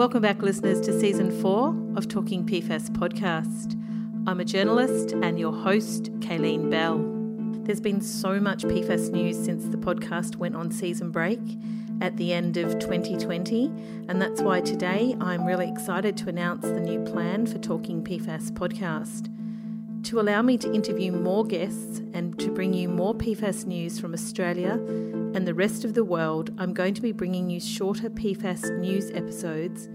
Welcome back, listeners, to season four of Talking PFAS podcast. I'm a journalist and your host, Kayleen Bell. There's been so much PFAS news since the podcast went on season break at the end of 2020, and that's why today I'm really excited to announce the new plan for Talking PFAS podcast. To allow me to interview more guests and to bring you more PFAS news from Australia and the rest of the world, I'm going to be bringing you shorter PFAS news episodes,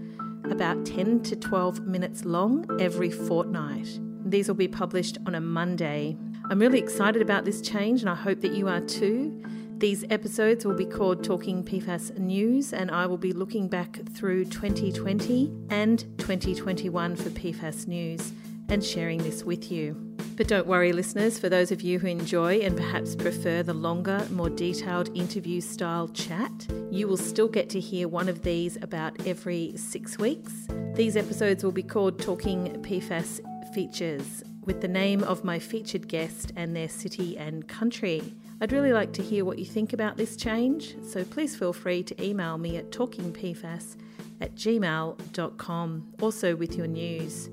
about 10 to 12 minutes long every fortnight. These will be published on a Monday. I'm really excited about this change and I hope that you are too. These episodes will be called Talking PFAS News, and I will be looking back through 2020 and 2021 for PFAS news and sharing this with you. But don't worry, listeners, for those of you who enjoy and perhaps prefer the longer, more detailed interview style chat, you will still get to hear one of these about every six weeks. These episodes will be called Talking PFAS Features, with the name of my featured guest and their city and country. I'd really like to hear what you think about this change, so please feel free to email me at talkingpfas at gmail.com, also with your news.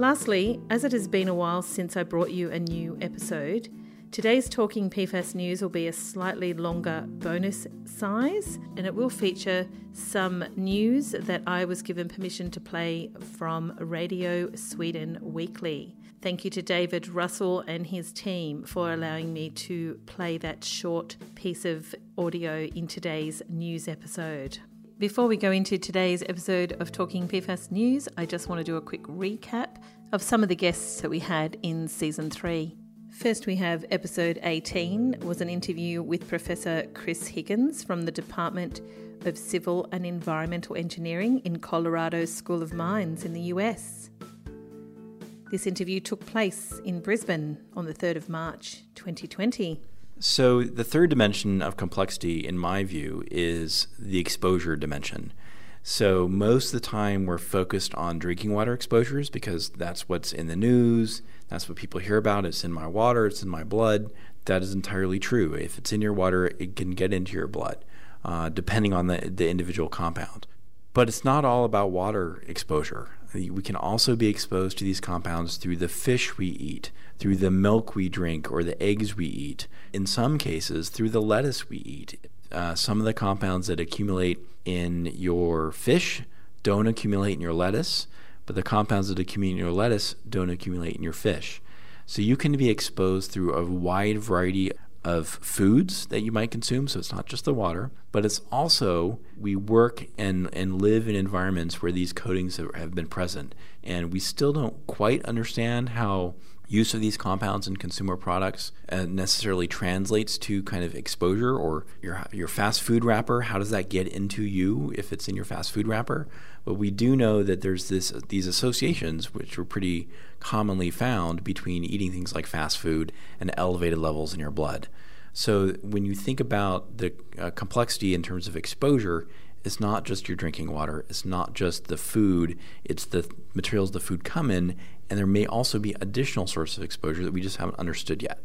Lastly, as it has been a while since I brought you a new episode, today's Talking PFAS news will be a slightly longer bonus size and it will feature some news that I was given permission to play from Radio Sweden Weekly. Thank you to David Russell and his team for allowing me to play that short piece of audio in today's news episode. Before we go into today's episode of Talking PFAS News, I just want to do a quick recap of some of the guests that we had in season three. First, we have episode 18 was an interview with Professor Chris Higgins from the Department of Civil and Environmental Engineering in Colorado's School of Mines in the US. This interview took place in Brisbane on the 3rd of March 2020. So, the third dimension of complexity, in my view, is the exposure dimension. So, most of the time, we're focused on drinking water exposures because that's what's in the news, that's what people hear about. It's in my water, it's in my blood. That is entirely true. If it's in your water, it can get into your blood, uh, depending on the, the individual compound. But it's not all about water exposure. We can also be exposed to these compounds through the fish we eat, through the milk we drink, or the eggs we eat. In some cases, through the lettuce we eat. Uh, some of the compounds that accumulate in your fish don't accumulate in your lettuce, but the compounds that accumulate in your lettuce don't accumulate in your fish. So you can be exposed through a wide variety of foods that you might consume. So it's not just the water, but it's also we work and, and live in environments where these coatings have, have been present. And we still don't quite understand how use of these compounds in consumer products uh, necessarily translates to kind of exposure or your your fast food wrapper. How does that get into you if it's in your fast food wrapper? But we do know that there's this these associations which are pretty commonly found between eating things like fast food and elevated levels in your blood. So when you think about the uh, complexity in terms of exposure it's not just your drinking water, it's not just the food, it's the materials the food come in, and there may also be additional sources of exposure that we just haven't understood yet.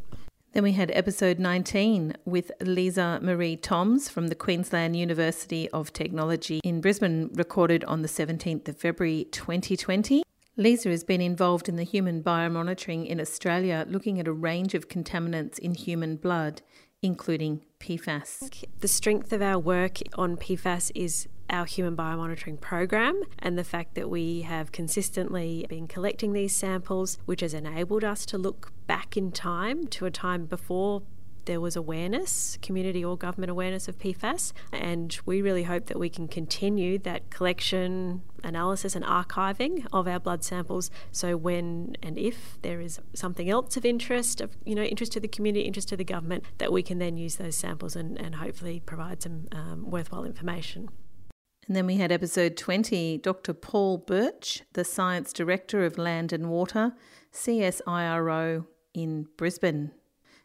Then we had episode 19 with Leisa-Maree Toms from the Queensland University of Technology in Brisbane, recorded on the 17th of February 2020. Leisa has been involved in the human biomonitoring in Australia, looking at a range of contaminants in human blood, including PFAS. The strength of our work on PFAS is our human biomonitoring program and the fact that we have consistently been collecting these samples, which has enabled us to look back in time to a time before there was awareness, community or government awareness of PFAS, and we really hope that we can continue that collection, analysis, and archiving of our blood samples. So when and if there is something else of interest, of you know, interest to the community, interest to the government, that we can then use those samples and, and hopefully provide some um, worthwhile information. And then we had episode 20, Dr. Paul Bertsch, the Science Director of Land and Water, CSIRO in Brisbane.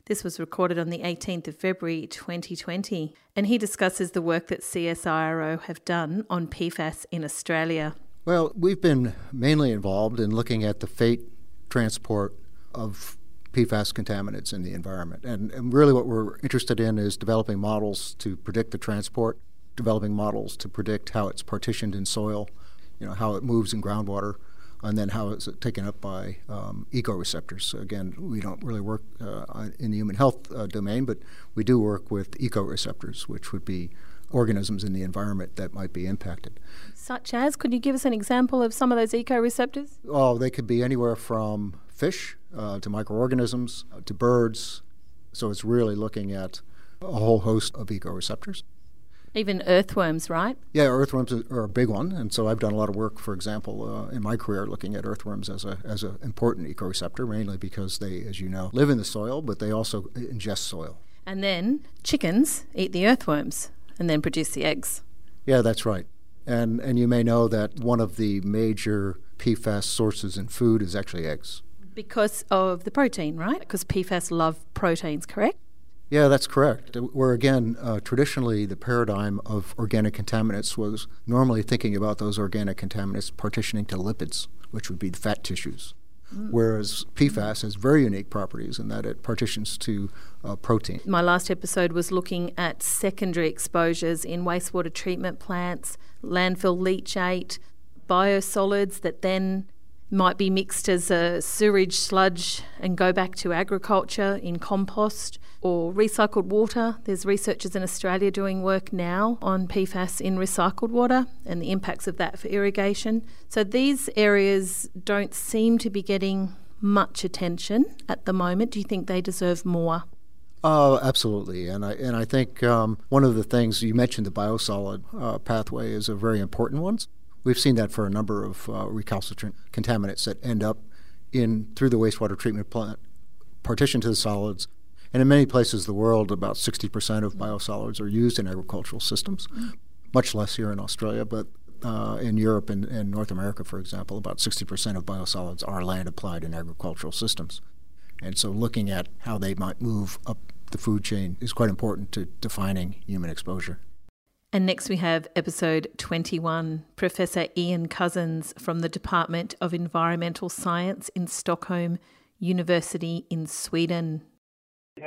This was recorded on the 18th of February 2020, and he discusses the work that CSIRO have done on PFAS in Australia. Well, we've been mainly involved in looking at the fate transport of PFAS contaminants in the environment. And, and really, what we're interested in is developing models to predict the transport, developing models to predict how it's partitioned in soil, you know, how it moves in groundwater, and then how is it taken up by um, ecoreceptors. So again, we don't really work uh, in the human health uh, domain, but we do work with ecoreceptors, which would be organisms in the environment that might be impacted. Such as, could you give us an example of some of those ecoreceptors? Oh, they could be anywhere from fish uh, to microorganisms uh, to birds. So it's really looking at a whole host of ecoreceptors. Even earthworms, right? Yeah, earthworms are a big one, and so I've done a lot of work, for example, uh, in my career, looking at earthworms as a as an important ecoreceptor, mainly because they, as you know, live in the soil, but they also ingest soil. And then chickens eat the earthworms and then produce the eggs. Yeah, that's right. And and you may know that one of the major PFAS sources in food is actually eggs. Because of the protein, right? Because PFAS love proteins, correct? Yeah, that's correct. Where again, uh, traditionally the paradigm of organic contaminants was normally thinking about those organic contaminants partitioning to lipids, which would be the fat tissues. Mm. Whereas PFAS has very unique properties in that it partitions to uh, protein. My last episode was looking at secondary exposures in wastewater treatment plants, landfill leachate, biosolids that then might be mixed as a sewage sludge and go back to agriculture in compost or recycled water. There's researchers in Australia doing work now on PFAS in recycled water and the impacts of that for irrigation. So these areas don't seem to be getting much attention at the moment. Do you think they deserve more? Oh, absolutely, and I and I think um, one of the things you mentioned, the biosolid uh, pathway, is a very important one. We've seen that for a number of uh, recalcitrant contaminants that end up in through the wastewater treatment plant, partition to the solids. And in many places of the world, about 60% of biosolids are used in agricultural systems, much less here in Australia, but uh, in Europe and, and, North America, for example, about 60% of biosolids are land applied in agricultural systems. And so looking at how they might move up the food chain is quite important to defining human exposure. And next we have episode 21, Professor Ian Cousins from the Department of Environmental Science in Stockholm University in Sweden.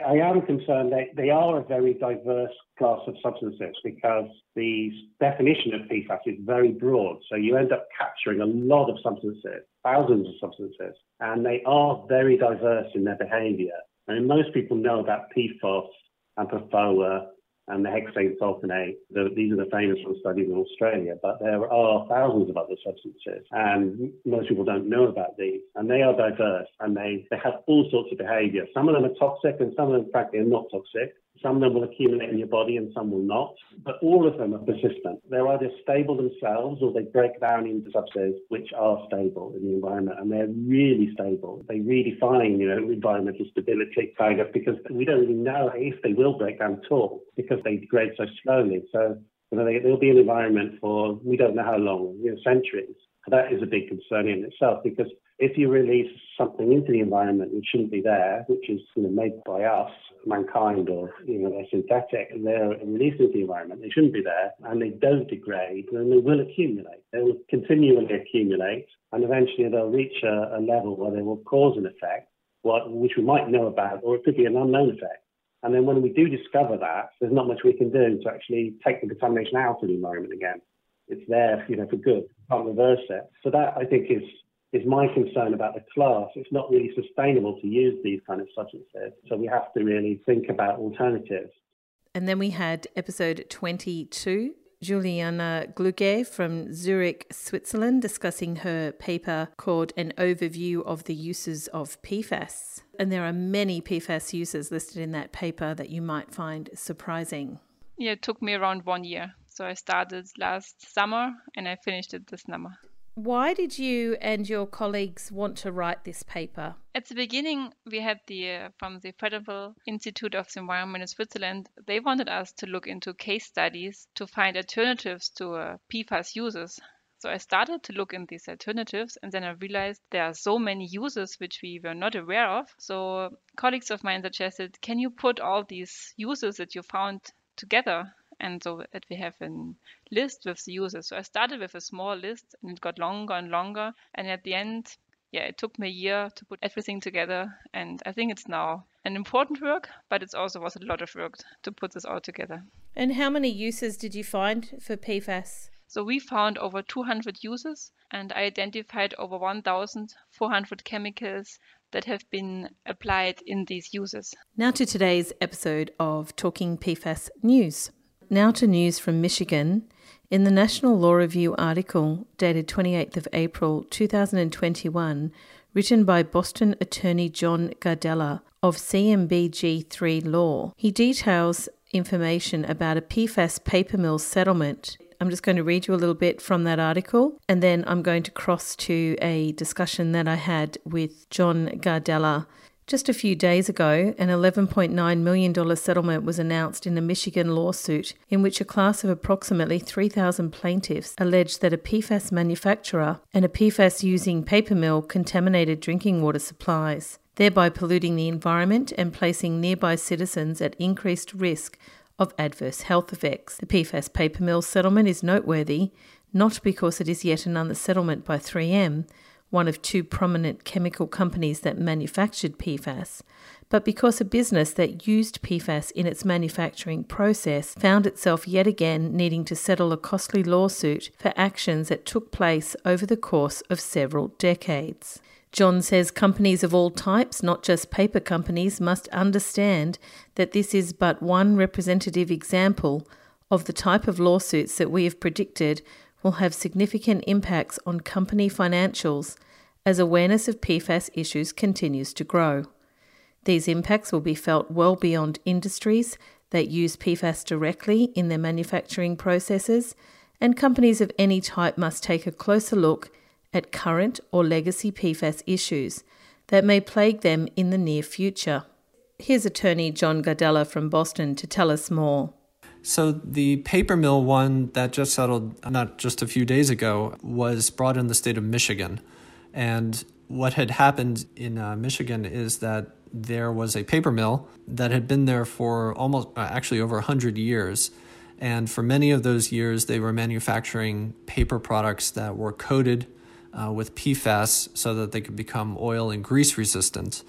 I am concerned that they are a very diverse class of substances because the definition of PFAS is very broad. So you end up capturing a lot of substances, thousands of substances, and they are very diverse in their behavior. I mean, most people know about PFOS and PFOA and the hexane sulfonate. The, these are the famous ones studied in Australia, but there are thousands of other substances, and most people don't know about these. And they are diverse, and they, they have all sorts of behavior. Some of them are toxic, and some of them, frankly, are not toxic. Some of them will accumulate in your body and some will not, but all of them are persistent. They're either stable themselves or they break down into substances which are stable in the environment and they're really stable. They redefine, you know, environmental stability kind of because we don't really know if they will break down at all because they degrade so slowly. So you know, they, they'll be the environment for we don't know how long, you know, centuries. That is a big concern in itself because if you release something into the environment which shouldn't be there, which is you know, made by us, mankind, or you know they're synthetic and they're released into the environment, they shouldn't be there, and they don't degrade, then they will accumulate. They will continually accumulate, and eventually they'll reach a, a level where they will cause an effect, what, which we might know about, or it could be an unknown effect. And then when we do discover that, there's not much we can do to actually take the contamination out of the environment again. It's there, you know, for good. Can't reverse it. So that I think is is my concern about the class. It's not really sustainable to use these kind of substances. So we have to really think about alternatives. And then we had episode 22, Juliana Gluge from Zurich, Switzerland, discussing her paper called An Overview of the Uses of PFAS. And there are many PFAS uses listed in that paper that you might find surprising. Yeah, it took me around one year. So I started last summer and I finished it this summer. Why did you and your colleagues want to write this paper? At the beginning, we had the uh, from the Federal Institute of the Environment in Switzerland. They wanted us to look into case studies to find alternatives to uh, PFAS uses. So I started to look in these alternatives, and then I realized there are so many uses which we were not aware of. So colleagues of mine suggested, can you put all these uses that you found together and so that we have a list with the users. So I started with a small list and it got longer and longer. And at the end, yeah, it took me a year to put everything together. And I think it's now an important work, but it also was a lot of work to put this all together. And how many uses did you find for PFAS? So we found over 200 uses and I identified over 1,400 chemicals that have been applied in these uses. Now to today's episode of Talking PFAS News. Now to news from Michigan. In the National Law Review article dated 28th of April 2021, written by Boston attorney John Gardella of CMBG3 Law, he details information about a PFAS paper mill settlement. I'm just going to read you a little bit from that article and then I'm going to cross to a discussion that I had with John Gardella. Just a few days ago, an $11.9 million settlement was announced in a Michigan lawsuit in which a class of approximately 3,000 plaintiffs alleged that a PFAS manufacturer and a PFAS using paper mill contaminated drinking water supplies thereby polluting the environment and placing nearby citizens at increased risk of adverse health effects. The PFAS paper mill settlement is noteworthy not because it is yet another settlement by 3M, one of two prominent chemical companies that manufactured PFAS, but because a business that used PFAS in its manufacturing process found itself yet again needing to settle a costly lawsuit for actions that took place over the course of several decades. John says companies of all types, not just paper companies, must understand that this is but one representative example of the type of lawsuits that we have predicted will have significant impacts on company financials as awareness of PFAS issues continues to grow. These impacts will be felt well beyond industries that use PFAS directly in their manufacturing processes, and companies of any type must take a closer look at current or legacy PFAS issues that may plague them in the near future. Here's attorney John Gardella from Boston to tell us more. So, the paper mill one that just settled not just a few days ago was brought in the state of Michigan. And what had happened in uh, Michigan is that there was a paper mill that had been there for almost uh, actually over 100 years. And for many of those years, they were manufacturing paper products that were coated uh, with PFAS so that they could become oil and grease resistant.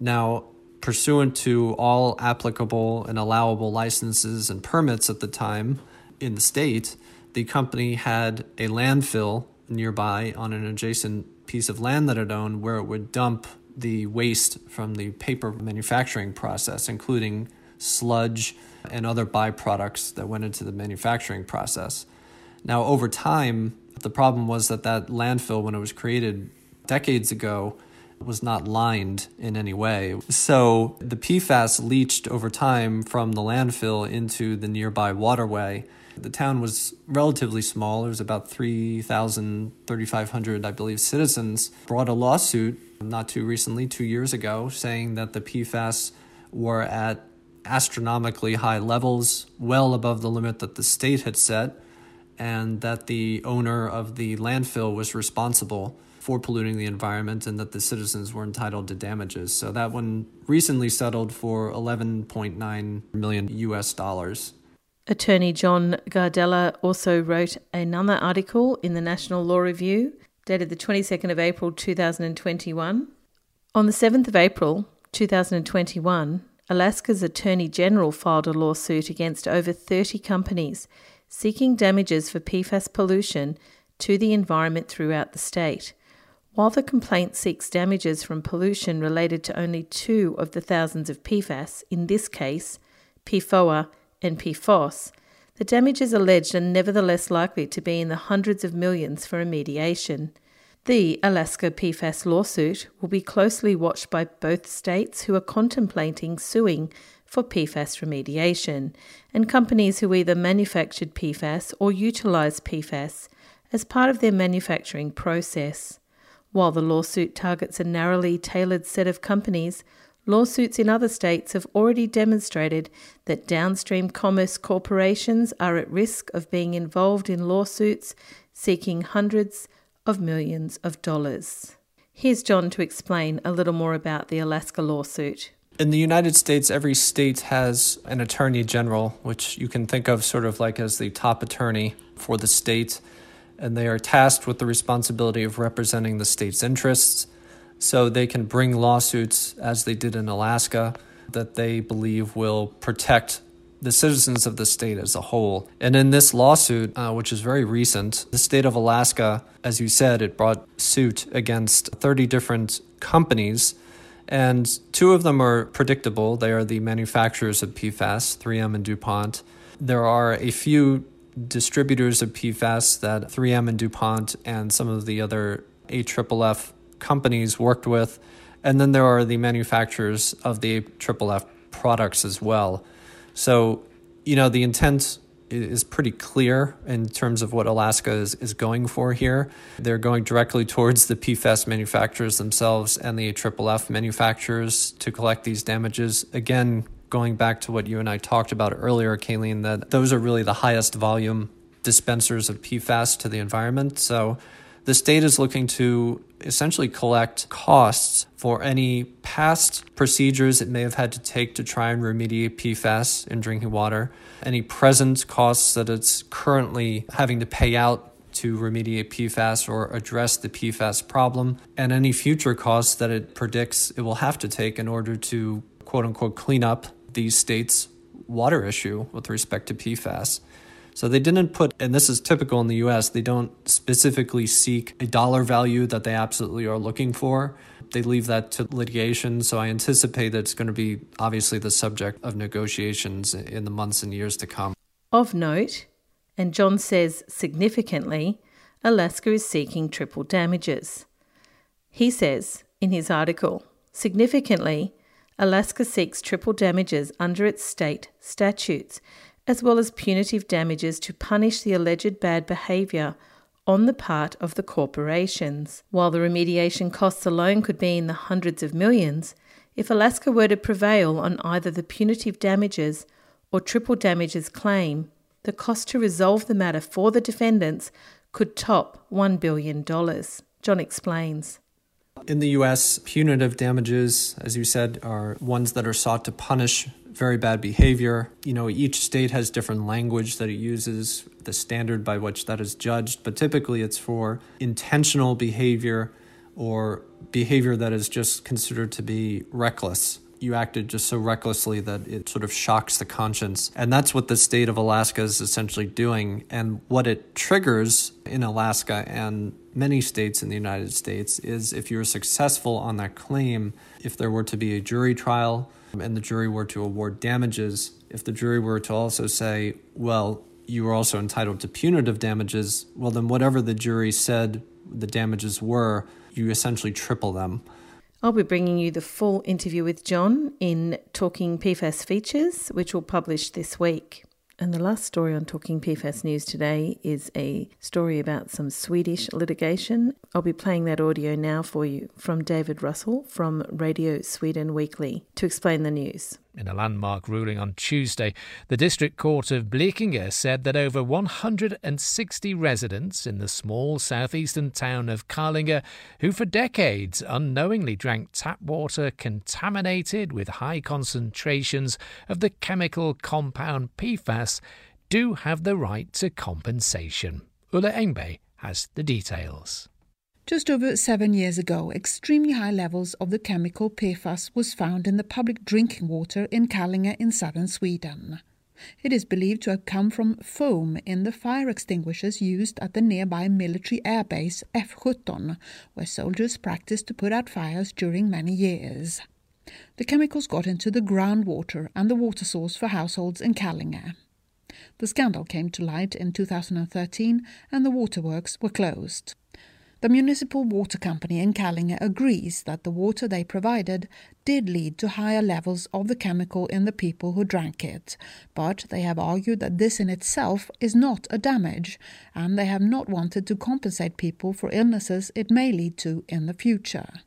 Now, pursuant to all applicable and allowable licenses and permits at the time in the state, the company had a landfill nearby on an adjacent piece of land that it owned where it would dump the waste from the paper manufacturing process, including sludge and other byproducts that went into the manufacturing process. Now, over time, the problem was that that landfill, when it was created decades ago, was not lined in any way. So the PFAS leached over time from the landfill into the nearby waterway. The town was relatively small. There was about 3,000, 3,500, I believe, citizens. Brought a lawsuit not too recently, two years ago, saying that the PFAS were at astronomically high levels, well above the limit that the state had set and that the owner of the landfill was responsible for polluting the environment and that the citizens were entitled to damages. So that one recently settled for 11.9 million US dollars. Attorney John Gardella also wrote another article in the National Law Review dated the 22nd of April 2021. On the 7th of April 2021, Alaska's Attorney General filed a lawsuit against over 30 companies seeking damages for PFAS pollution to the environment throughout the state. While the complaint seeks damages from pollution related to only two of the thousands of PFAS, in this case, PFOA and PFOS, the damages alleged are nevertheless likely to be in the hundreds of millions for remediation. The Alaska PFAS lawsuit will be closely watched by both states who are contemplating suing for PFAS remediation, and companies who either manufactured PFAS or utilized PFAS as part of their manufacturing process. While the lawsuit targets a narrowly tailored set of companies, lawsuits in other states have already demonstrated that downstream commerce corporations are at risk of being involved in lawsuits seeking hundreds of millions of dollars. Here's John to explain a little more about the Alaska lawsuit. In the United States, every state has an attorney general, which you can think of sort of like as the top attorney for the state, and they are tasked with the responsibility of representing the state's interests. So they can bring lawsuits, as they did in Alaska, that they believe will protect the citizens of the state as a whole. And in this lawsuit, uh, which is very recent, the state of Alaska, as you said, it brought suit against 30 different companies. And two of them are predictable. They are the manufacturers of PFAS, 3M and DuPont. There are a few distributors of PFAS that 3M and DuPont and some of the other AFFF companies worked with. And then there are the manufacturers of the AFFF products as well. So, you know, the intent is pretty clear in terms of what Alaska is, is going for here. They're going directly towards the PFAS manufacturers themselves and the AFFF manufacturers to collect these damages. Again, going back to what you and I talked about earlier, Kayleen, that those are really the highest volume dispensers of PFAS to the environment. So the state is looking to essentially collect costs for any past procedures it may have had to take to try and remediate PFAS in drinking water, any present costs that it's currently having to pay out to remediate PFAS or address the PFAS problem, and any future costs that it predicts it will have to take in order to quote unquote clean up these states' water issue with respect to PFAS. So they didn't put, and this is typical in the US, they don't specifically seek a dollar value that they absolutely are looking for. They leave that to litigation. So I anticipate that it's going to be obviously the subject of negotiations in the months and years to come. Of note, and John says significantly, Alaska is seeking triple damages. He says in his article, significantly, Alaska seeks triple damages under its state statutes, as well as punitive damages to punish the alleged bad behaviour on the part of the corporations. While the remediation costs alone could be in the hundreds of millions, if Alaska were to prevail on either the punitive damages or triple damages claim, the cost to resolve the matter for the defendants could top $1 billion. John explains. In the US, punitive damages, as you said, are ones that are sought to punish very bad behavior. You know, each state has different language that it uses, the standard by which that is judged, but typically it's for intentional behavior or behavior that is just considered to be reckless you acted just so recklessly that it sort of shocks the conscience. And that's what the state of Alaska is essentially doing. And what it triggers in Alaska and many states in the United States is if you're successful on that claim, if there were to be a jury trial and the jury were to award damages, if the jury were to also say, well, you were also entitled to punitive damages, well, then whatever the jury said the damages were, you essentially triple them. I'll be bringing you the full interview with John in Talking PFAS Features, which will publish this week. And the last story on Talking PFAS News today is a story about some Swedish litigation. I'll be playing that audio now for you from David Russell from Radio Sweden Weekly to explain the news. In a landmark ruling on Tuesday, the District Court of Blekinge said that over 160 residents in the small southeastern town of Kallinge, who for decades unknowingly drank tap water contaminated with high concentrations of the chemical compound PFAS, do have the right to compensation. Ulla Engbe has the details. Just over seven years ago, extremely high levels of the chemical PFAS was found in the public drinking water in Kallinge in southern Sweden. It is believed to have come from foam in the fire extinguishers used at the nearby military airbase F17, where soldiers practiced to put out fires during many years. The chemicals got into the groundwater and the water source for households in Kallinge. The scandal came to light in 2013 and the waterworks were closed. The municipal water company in Kallinge agrees that the water they provided did lead to higher levels of the chemical in the people who drank it, but they have argued that this in itself is not a damage, and they have not wanted to compensate people for illnesses it may lead to in the future.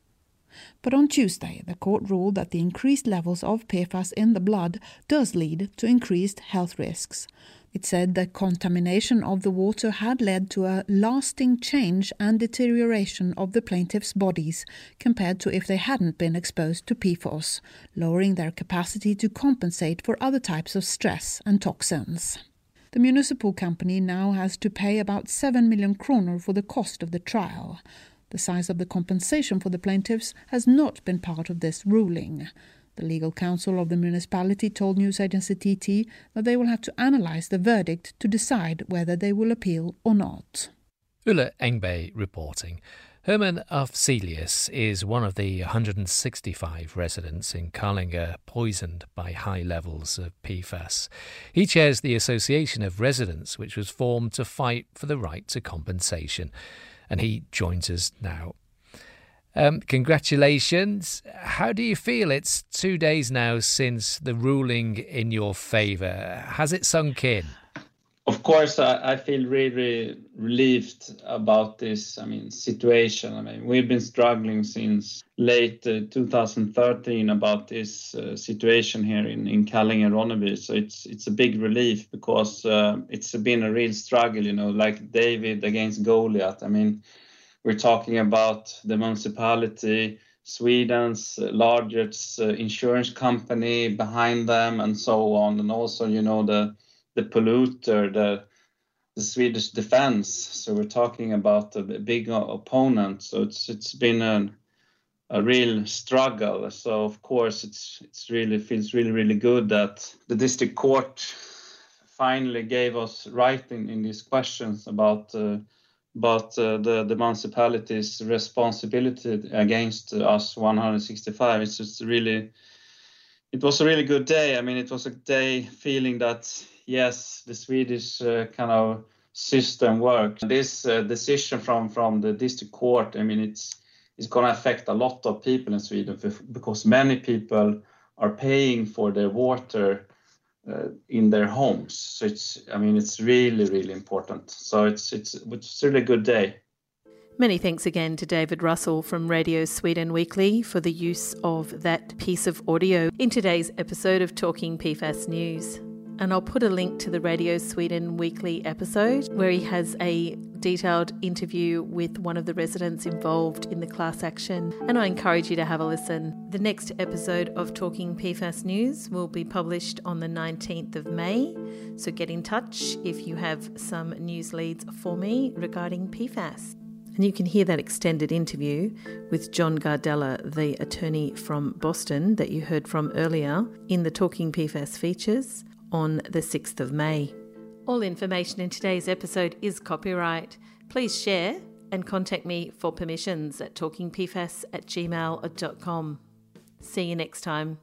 But on Tuesday, the court ruled that the increased levels of PFAS in the blood does lead to increased health risks. It said the contamination of the water had led to a lasting change and deterioration of the plaintiffs' bodies compared to if they hadn't been exposed to PFOS, lowering their capacity to compensate for other types of stress and toxins. The municipal company now has to pay about 7 million kroner for the cost of the trial. The size of the compensation for the plaintiffs has not been part of this ruling. The legal counsel of the municipality told news agency TT that they will have to analyse the verdict to decide whether they will appeal or not. Ulla Engbe reporting. Herman Afzelius is one of the 165 residents in Kallinge poisoned by high levels of PFAS. He chairs the Association of Residents, which was formed to fight for the right to compensation. And he joins us now. Um, congratulations. How do you feel? It's two days now since the ruling in your favour. Has it sunk in? of course, I, I, feel really relieved about this. I mean, situation. I mean, we've been struggling since late uh, 2013 about this uh, situation here in in Kallinge Ronneby. So it's it's a big relief because uh, it's been a real struggle. You know, like David against Goliath. I mean, we're talking about the municipality. Sweden's largest uh, insurance company behind them, and so on, and also, you know, the the polluter, the the Swedish defense. So we're talking about a big opponent. So it's it's been a a real struggle. So of course it's it's really feels really really good that the district court finally gave us right in, in these questions about uh, about uh, the the municipality's responsibility against us 165. It's just really it was a really good day. I mean, it was a day feeling that yes, the Swedish uh, kind of system works. This uh, decision from from the district court, I mean, it's it's going to affect a lot of people in Sweden because many people are paying for their water uh, in their homes. So it's, I mean, it's really, really important. So it's it's it's really a good day. Many thanks again to David Russell from Radio Sweden Weekly for the use of that piece of audio in today's episode of Talking PFAS News and I'll put a link to the Radio Sweden weekly episode where he has a detailed interview with one of the residents involved in the class action, and I encourage you to have a listen. The next episode of Talking PFAS News will be published on the 19th of May, so get in touch if you have some news leads for me regarding PFAS. And you can hear that extended interview with John Gardella, the attorney from Boston that you heard from earlier, in the Talking PFAS features on the 6th of May. All information in today's episode is copyright. Please share and contact me for permissions at talkingpfas at gmail.com. See you next time.